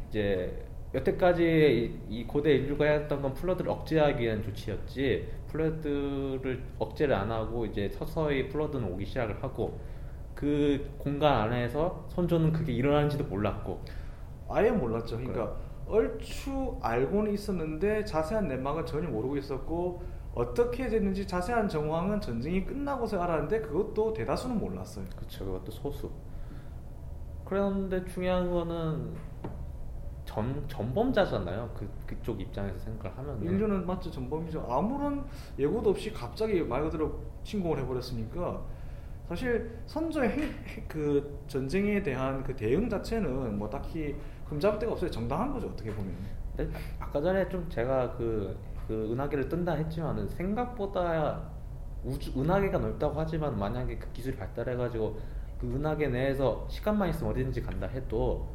이제 여태까지 이 고대 인류가 했던 건 플러드를 억제하기 위한 조치였지 플러드를 억제를 안 하고 이제 서서히 플러드는 오기 시작을 하고 그 공간 안에서 선조는 그게 일어나는지도 몰랐고 아예 몰랐죠. 그러니까 얼추 알고는 있었는데 자세한 내막은 전혀 모르고 있었고 어떻게 됐는지 자세한 정황은 전쟁이 끝나고서 알았는데 그것도 대다수는 몰랐어요. 그쵸 그것도 소수 그런데 중요한 거는 전 전범자잖아요 그 그쪽 입장에서 생각을 하면 인류는 맞죠 전범이죠. 아무런 예고도 없이 갑자기 말 그대로 침공을 해버렸으니까 사실 선조의 행, 그 전쟁에 대한 그 대응 자체는 뭐 딱히 흠잡을 데가 없어요. 정당한 거죠 어떻게 보면. 아까 전에 좀 제가 그, 그 은하계를 뜬다 했지만은 생각보다 우주 은하계가 넓다고 하지만 만약에 그 기술이 발달해가지고 그 은하계 내에서 시간만 있으면 어디든지 간다 해도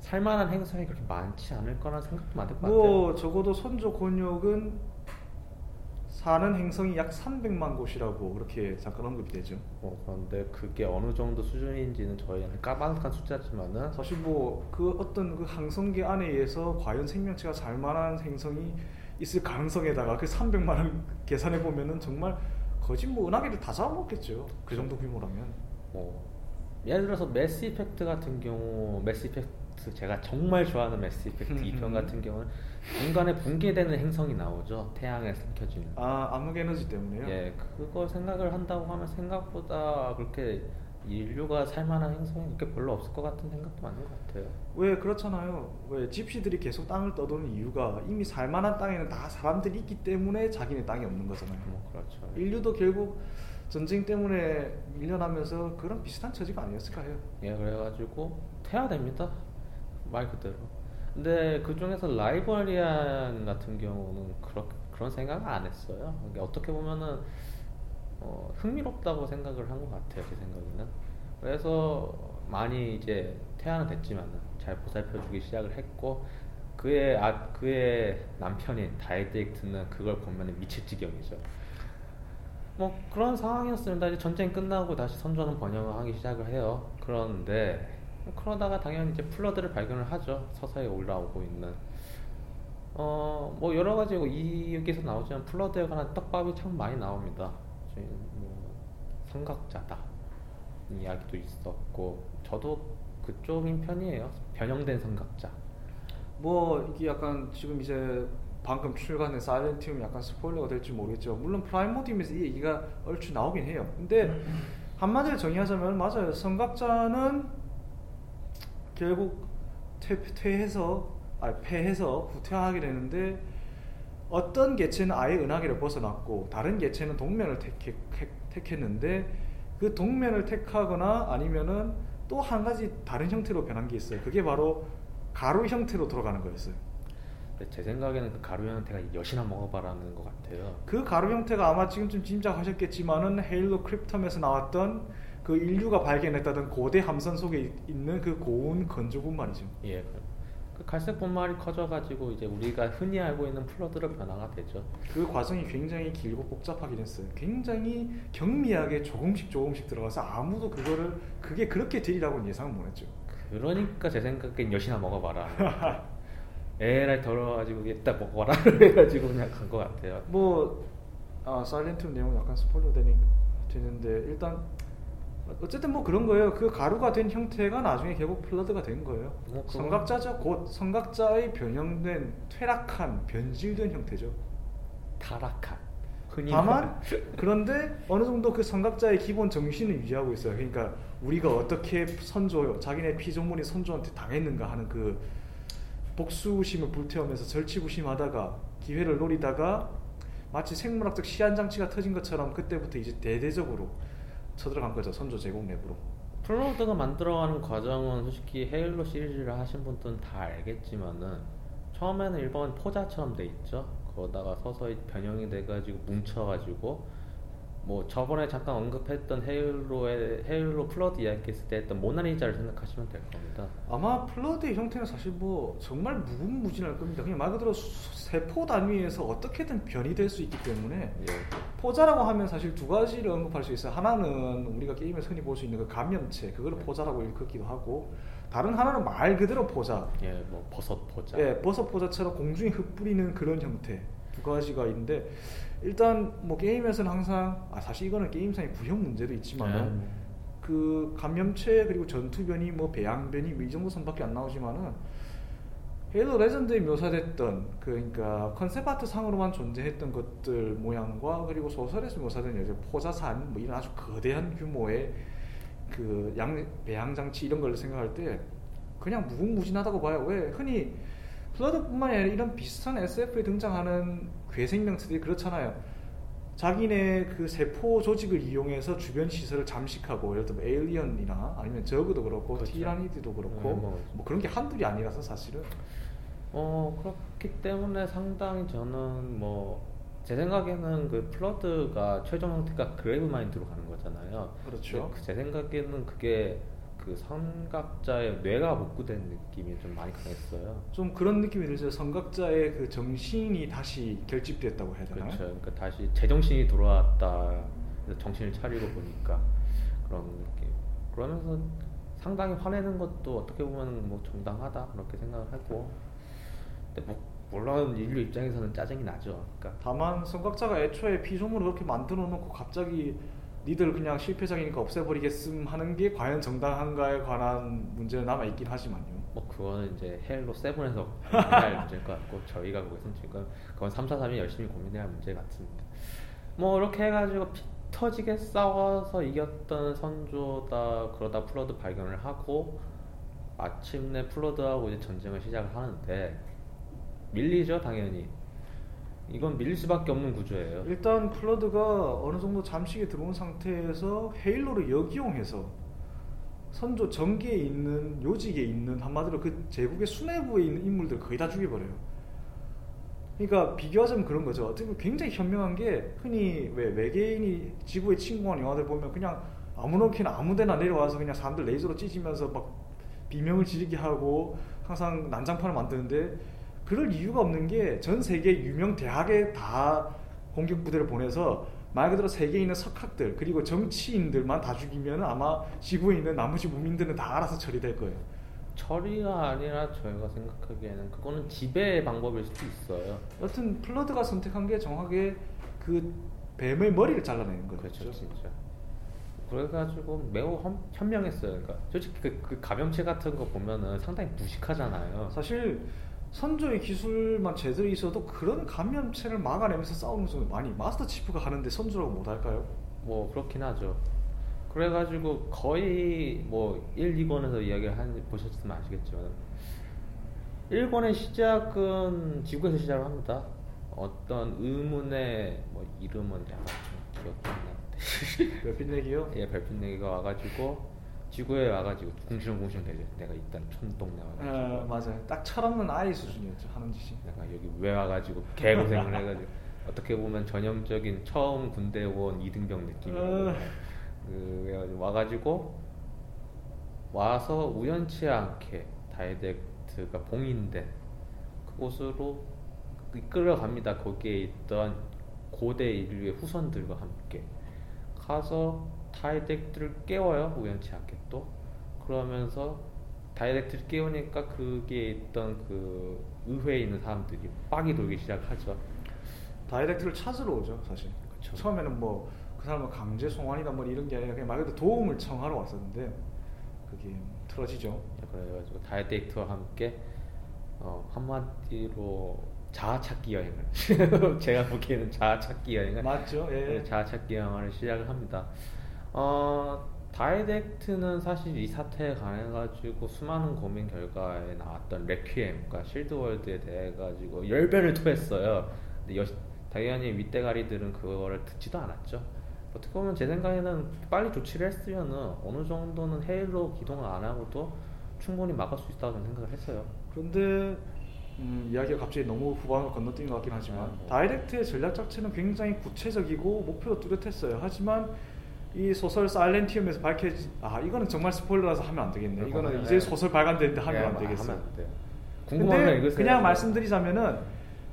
살만한 행성이 그렇게 많지 않을 거라는 생각도 많을 것 같아요. 뭐 적어도 선조 권역은 사는 행성이 약 300만 곳이라고 그렇게 잠깐 언급이 되죠. 뭐 그런데 그게 어느 정도 수준인지는 저희는 까마득한 숫자지만은 사실 뭐 그 어떤 그 항성계 안에 의해서 과연 생명체가 살만한 행성이 있을 가능성에다가 그 300만을 계산해 보면은 정말 거짓 뭐 은하계를 다 잡아먹겠죠. 그 정도 규모라면. 뭐 예를 들어서 매스 이펙트 같은 경우 매스 이펙트 제가 정말 좋아하는 매스 이펙트 2편 같은 경우는 중간에 붕괴되는 행성이 나오죠 태양에 삼켜지는 아 암흑 에너지 때문에요. 예 그걸 생각을 한다고 하면 생각보다 그렇게 인류가 살만한 행성이 그렇게 별로 없을 것 같은 생각도 많은 것 같아요 왜 그렇잖아요. 왜 집시들이 계속 땅을 떠도는 이유가 이미 살만한 땅에는 다 사람들이 있기 때문에 자기네 땅이 없는 거잖아요. 뭐 그렇죠 인류도 결국 전쟁 때문에 밀려나면서 그런 비슷한 처지가 아니었을까 해요. 예 그래가지고 태야됩니다 말 그대로 근데 그 중에서 라이벌리안 같은 경우는 그렇, 그런 생각을 안 했어요 이게 어떻게 보면은 어, 흥미롭다고 생각을 한 것 같아요 제 생각에는 그래서 많이 이제 태야는 됐지만은 잘잘 보살펴주기 시작을 했고 그의 아 그의 남편인 다이렉트는 그걸 보면 미칠 지경이죠. 뭐 그런 상황이었습니다. 이제 전쟁 끝나고 다시 선조는 번영을 하기 시작을 해요. 그런데 그러다가 당연히 이제 플러드를 발견을 하죠. 서서히 올라오고 있는. 어, 뭐 여러 가지 이 여기서 나오지만 플러드에 관한 떡밥이 참 많이 나옵니다. 저희 뭐 삼각자다 이야기도 있었고 저도 그쪽인 편이에요. 변형된 삼각자. 뭐 이게 약간 지금 이제 방금 출간된 사이렌티움 약간 스포일러가 될지 모르겠죠. 물론 프라이모디움에서 이 얘기가 얼추 나오긴 해요. 근데 한마디로 정의하자면 맞아요. 성각자는 결국 퇴, 퇴해서 아 패해서 후퇴하게 되는데 어떤 개체는 아예 은하계를 벗어났고 다른 개체는 동면을 택해, 택했는데 그 동면을 택하거나 아니면은 또 한 가지 다른 형태로 변한 게 있어요. 그게 바로 가루 형태로 돌아가는 거였어요. 제 생각에는 그 가루 형태가 여신아 먹어봐라는 것 같아요. 그 가루 형태가 아마 지금쯤 짐작하셨겠지만은 헤일로 크립텀에서 나왔던 그 인류가 발견했다던 고대 함선 속에 있는 그 고운 건조군 말이죠. 예. 그 갈색 분말이 커져가지고 이제 우리가 흔히 알고 있는 플러드로 변화가 되죠. 그 과정이 굉장히 길고 복잡하긴 했어요. 굉장히 경미하게 조금씩 조금씩 들어가서 아무도 그거를 그게 그렇게 되리라고는 예상을 못했죠. 그러니까 제 생각엔 엿이나 먹어봐라. 에라이 더러워가지고 이따 먹어라 해가지고 그냥 간 것 같아요. 뭐 아, 사일렌티움 내용 약간 스포일러 되니 되는데 일단 어쨌든 뭐 그런 거예요. 그 가루가 된 형태가 나중에 결국 플러드가 된 거예요. 뭐 그건- 선각자죠. 곧 선각자의 변형된 퇴락한 변질된 형태죠. 타락한. 다만 그런데 어느 정도 그 선각자의 기본 정신을 유지하고 있어요. 그러니까 우리가 어떻게 선조 자기네 피조물이 선조한테 당했는가 하는 그 복수심을 불태우면서 절치부심하다가 기회를 노리다가 마치 생물학적 시한 장치가 터진 것처럼 그때부터 이제 대대적으로 쳐들어간 거죠 선조 제국 내부로. 플러드가 만들어가는 과정은 솔직히 헤일로 시리즈를 하신 분들은 다 알겠지만은 처음에는 일반 포자처럼 돼 있죠. 그러다가 서서히 변형이 돼가지고 뭉쳐가지고 뭐 저번에 잠깐 언급했던 헤일로의 헤일로 플러드 이야기했을 때 했던 모나리자를 생각하시면 될 겁니다. 아마 플러드의 형태는 사실 뭐 정말 무궁무진할 겁니다. 그냥 말 그대로 수- 세포 단위에서 어떻게든 변이 될 수 있기 때문에 예. 포자라고 하면 사실 두 가지를 언급할 수 있어요. 하나는 우리가 게임에서 흔히 볼 수 있는 그 감염체, 그걸 포자라고 일컫기도 하고, 다른 하나는 말 그대로 포자. 예, 뭐 버섯 포자. 예, 버섯 포자처럼 공중에 흩뿌리는 그런 형태 두 가지가 있는데 일단 뭐 게임에서는 항상 아 사실 이거는 게임상의 구형 문제도 있지만은 네. 그 감염체 그리고 전투변이 뭐 배양변이 뭐 이 정도 선밖에 안 나오지만은 헤일로 레전드에 묘사됐던 그 그러니까 컨셉 아트 상으로만 존재했던 것들 모양과 그리고 소설에서 묘사된 이제 포자산 뭐 이런 아주 거대한 규모의 그 양 배양 장치 이런 걸 생각할 때 그냥 무궁무진하다고 봐요. 왜 흔히 플러드뿐만이 아니라 이런 비슷한 SF에 등장하는 괴생명체들이 그렇잖아요. 자기네 그 세포 조직을 이용해서 주변 시설을 잠식하고 예를 들면 에일리언이나 아니면 저그도 그렇고 그렇죠. 티라니드도 그렇고 네, 뭐. 뭐 그런 게 한둘이 아니라서 사실은 어 그렇기 때문에 상당히 저는 뭐 제 생각에는 그 플러드가 최종 형태가 그레이브 마인드로 가는 거잖아요. 그렇죠. 근데 제 생각에는 그게 그 선각자의 뇌가 복구된 느낌이 좀 많이 강했어요. 좀 그런 느낌이 들죠. 선각자의 그 정신이 다시 결집됐다고 해야 되나요? 그렇죠. 그러니까 다시 제정신이 돌아왔다. 정신을 차리고 보니까 그런 느낌. 그러면서 상당히 화내는 것도 어떻게 보면 뭐 정당하다 그렇게 생각을 하고. 근데 뭐 물론 인류 입장에서는 짜증이 나죠. 그러니까 다만 선각자가 애초에 피조물을 그렇게 만들어 놓고 갑자기 니들 그냥 실패작이니까 없애버리겠음 하는 게 과연 정당한가에 관한 문제는 남아 있긴 하지만요. 뭐 그거는 이제 헤일로 세븐에서 고민해야 할 문제일 것 같고 저희가 거기서 지금 그건 3, 4, 3이 열심히 고민해야 할 문제 같습니다. 뭐 이렇게 해가지고 피 터지게 싸워서 이겼던 선조다 그러다 플러드 발견을 하고 마침내 플러드하고 이제 전쟁을 시작을 하는데 밀리죠 당연히 이건 밀릴 수밖에 없는 구조예요. 일단 플러드가 어느 정도 잠식에 들어온 상태에서 헤일로를 역이용해서 선조 전기에 있는 요직에 있는 한마디로 그 제국의 수뇌부에 있는 인물들 거의 다 죽여버려요. 그러니까 비교하자면 그런 거죠. 어떻게 보면 굉장히 현명한 게 흔히 왜 외계인이 지구에 침공한 영화들 보면 그냥 아무렇게나 아무데나 내려와서 그냥 사람들 레이저로 찢으면서 막 비명을 지르게 하고 항상 난장판을 만드는데 그럴 이유가 없는 게 전 세계 유명 대학에 다 공격 부대를 보내서 말 그대로 세계에 있는 석학들 그리고 정치인들만 다 죽이면 아마 지구에 있는 나머지 무민들은 다 알아서 처리될 거예요. 처리가 아니라 저희가 생각하기에는 그거는 지배 방법일 수도 있어요. 여튼 플러드가 선택한 게 정확하게 그 뱀의 머리를 잘라내는 거죠. 그렇죠, 진짜. 그래가지고 매우 현, 현명했어요. 그러니까 솔직히 그, 그 감염체 같은 거 보면은 상당히 무식하잖아요. 사실 선조의 기술만 제대로 있어도 그런 감염체를 막아내면서 싸우는 거 많이 마스터 치프가 하는데 선조라고 못할까요? 뭐 그렇긴 하죠. 그래가지고 거의 뭐 1, 2권에서 이야기를 한 보셨으면 아시겠지만 1권의 시작은 지구에서 시작을 합니다. 어떤 의문의 뭐 이름은 약간 좀 기억이 안 나는데 별빛 내기요? 예 별빛 내기가 와가지고 지구에 와가지고 궁시렁궁시렁 대죠. 내가 일단 촌동네 와가지고 어, 맞아요. 딱 철없는 아이 수준이었죠 하는 짓이. 내가 여기 왜 와가지고 개고생을 해가지고 어떻게 보면 전형적인 처음 군대 온 이등병 느낌이고 어. 그 와가지고 와서 우연치 않게 다이댁트가 봉인된 그곳으로 이끌어갑니다. 거기에 있던 고대 인류의 후손들과 함께 가서 다이댁트를 깨워요. 우연치 않게 또 그러면서 다이댁트를 깨우니까 거기에 있던 그 의회에 있는 사람들이 빡이 돌기 시작하죠. 다이댁트를 찾으러 오죠 사실. 그쵸. 처음에는 뭐 그 사람은 강제 송환이다 뭐 이런 게 아니라 그냥 말 그대로 도움을 청하러 왔었는데 그게 틀어지죠. 그래가지고 다이렉트와 함께 어, 한마디로 자아찾기 여행을 제가 보기에는 자아찾기 여행을 맞죠? 예. 네, 자아찾기 여행을 시작을 합니다. 어, 다이렉트는 사실 이 사태에 관해 가지고 수많은 고민 결과에 나왔던 레퀴엠과 그러니까 실드월드에 대해 가지고 열배를 토했어요. 근데 여, 당연히 윗대가리들은 그거를 듣지도 않았죠. 어떻게 보면 제 생각에는 빨리 조치를 했으면은 어느 정도는 헤일로 기동을 안 하고도 충분히 막을 수 있다고 저는 생각을 했어요. 그런데 음, 이야기가 갑자기 너무 후반으로 건너뛴 것 같긴 하지만 아, 뭐. 다이렉트의 전략 자체는 굉장히 구체적이고 목표도 뚜렷했어요. 하지만 이 소설 사일렌티움에서 밝혀진 아 이거는 정말 스포일러라서 하면 안 되겠네. 이거는 그러면, 이제 예. 소설 발간되는데 하면 예, 안 되겠어. 하면 돼요. 궁금하면 근데. 그냥 말씀드리자면은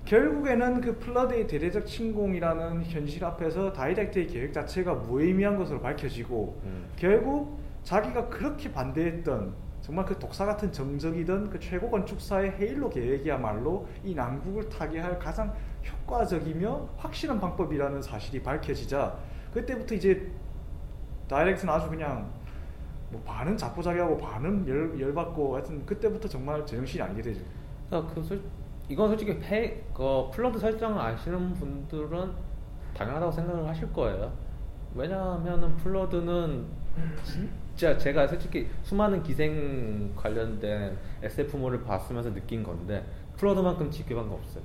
결국에는 그 플러드의 대대적 침공이라는 현실 앞에서 다이댁트의 계획 자체가 무의미한 것으로 밝혀지고 음. 결국 자기가 그렇게 반대했던 정말 그 독사 같은 정적이던 그 최고 건축사의 헤일로 계획이야말로 이 난국을 타개할 가장 효과적이며 확실한 방법이라는 사실이 밝혀지자 그때부터 이제 다이댁트는 아주 그냥 뭐 반은 자포자기하고 반은 열, 열받고 하여튼 그때부터 정말 제정신이 아니게 되죠. 그러니까 그 솔, 이건 솔직히 페, 그 Flood 설정을 아시는 분들은 당연하다고 생각을 하실 거예요. 왜냐하면은 Flood는 진짜 제가 솔직히 수많은 기생 관련된 SF물을 봤으면서 느낀 건데 Flood만큼 지독한 거 없어요.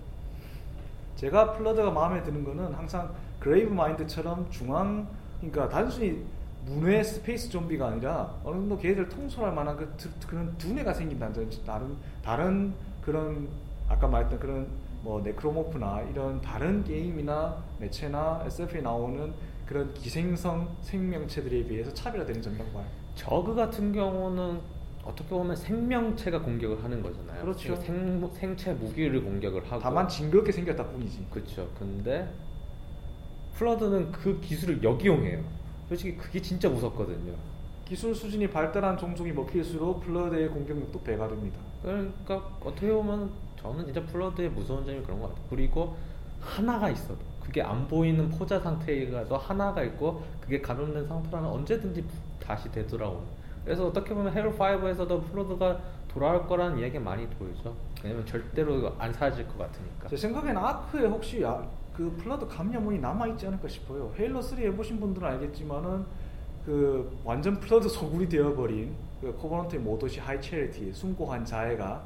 제가 Flood가 마음에 드는 거는 항상 Gravemind처럼 중앙 그러니까 단순히 무뇌 space 좀비가 아니라 어느 정도 걔들 통솔할 만한 그 드- 그런 두뇌가 생긴다는 점 다른 다른 그런 아까 말했던 그런 뭐 네크로모프나 이런 다른 게임이나 매체나 SF에 나오는 그런 기생성 생명체들에 비해서 차별화되는 점이라고 봐요. 저그 같은 경우는 어떻게 보면 생명체가 공격을 하는 거잖아요. 그렇죠. 생, 생체 무기를 공격을 하고 다만 징그럽게 생겼다 뿐이지. 그렇죠. 근데 플러드는 그 기술을 역이용해요. 솔직히 그게 진짜 무섭거든요. 기술 수준이 발달한 종족이 먹힐수록 Flood의 공격력도 배가 됩니다. 그러니까 어떻게 보면 저는 진짜 Flood의 무서운 점이 그런 것 같아요. 그리고 하나가 있어도 그게 안 보이는 포자 상태가도 하나가 있고 그게 감염된 상태라면 언제든지 다시 되돌아오는. 그래서 어떻게 보면 Halo 5에서도 Flood가 돌아올 거라는 이야기가 많이 보이죠. 왜냐면 절대로 안 사라질 것 같으니까. 제 생각엔 Ark에 혹시 아, 그 Flood 감염원이 남아 있지 않을까 싶어요. Halo 3 해보신 분들은 알겠지만은 그 완전 Flood 소굴이 되어버린 그 Covenant의 모도시 하이체리티 숭고한 자해가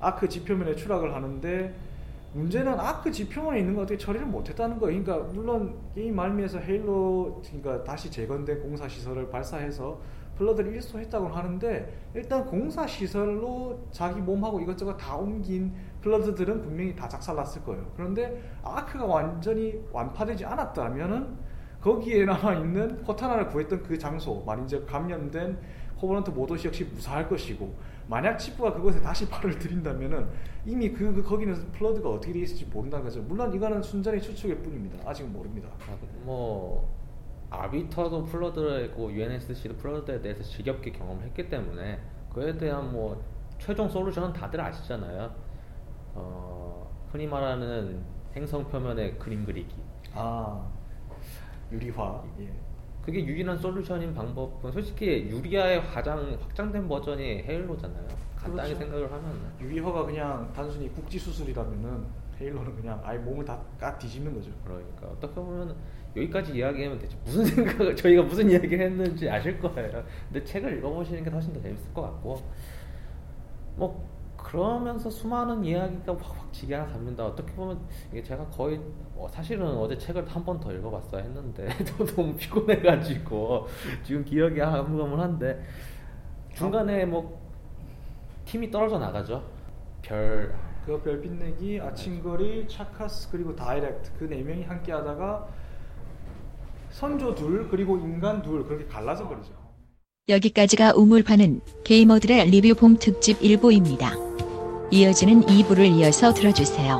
아크 지표면에 추락을 하는데 문제는 Ark 지표면에 있는 거 어떻게 처리를 못했다는 거예요. 그러니까 물론 게임 말미에서 Halo 그러니까 다시 재건된 공사 시설을 발사해서 Flood를 일소했다고 하는데 일단 공사 시설로 자기 몸하고 이것저것 다 옮긴 Flood들은 분명히 다 작살났을 거예요. 그런데 Ark가 완전히 완파되지 않았다면은 거기에 남아 있는 Cortana를 구했던 그 장소, 말인즉 감염된 Covenant 모도시 역시 무사할 것이고 만약 Chief가 그것에 다시 발을 들인다면은 이미 그, 그 거기는 Flood가 어떻게 되어 있을지 모른다는 거죠. 물론 이거는 순전히 추측일 뿐입니다. 아직은 모릅니다. 아, 뭐 Arbiter도 Flood고 UNSC도 Flood에 대해서 지겹게 경험을 했기 때문에 그에 대한 뭐 최종 solution은 다들 아시잖아요. 어, 흔히 말하는 행성 표면에 그림 그리기. 아 유리화. 예. 그게 유일한 솔루션인 방법은 솔직히 유리아의 가장 확장된 버전이 헤일로잖아요. 간단히 그렇죠. 생각을 하면 유리화가 그냥 단순히 국지 수술이라면은 헤일로는 그냥 아예 몸을 다까 뒤집는 거죠. 그러니까 어떻게 보면 여기까지 이야기하면 대체 무슨 생각을 저희가 무슨 이야기를 했는지 아실 거예요. 근데 책을 읽어보시는 게 훨씬 더 재밌을 것 같고 뭐 그러면서 수많은 이야기가 확확 지게 하나 갑니다. 어떻게 보면 이게 제가 거의 어, 사실은 어제 책을 한 번 더 읽어봤어야 했는데 또 너무 피곤해가지고 지금 기억이 가물가물한데 중간에 뭐 팀이 떨어져 나가죠. 별 그 별 빛내기, 아침거리, 차카스 그리고 다이렉트 그 네 명이 함께 하다가 선조 둘 그리고 인간 둘 그렇게 갈라져 버리죠. 여기까지가 우물파는 게이머들의 리뷰 봄 특집 1부입니다. 이어지는 2부를 이어서 들어주세요.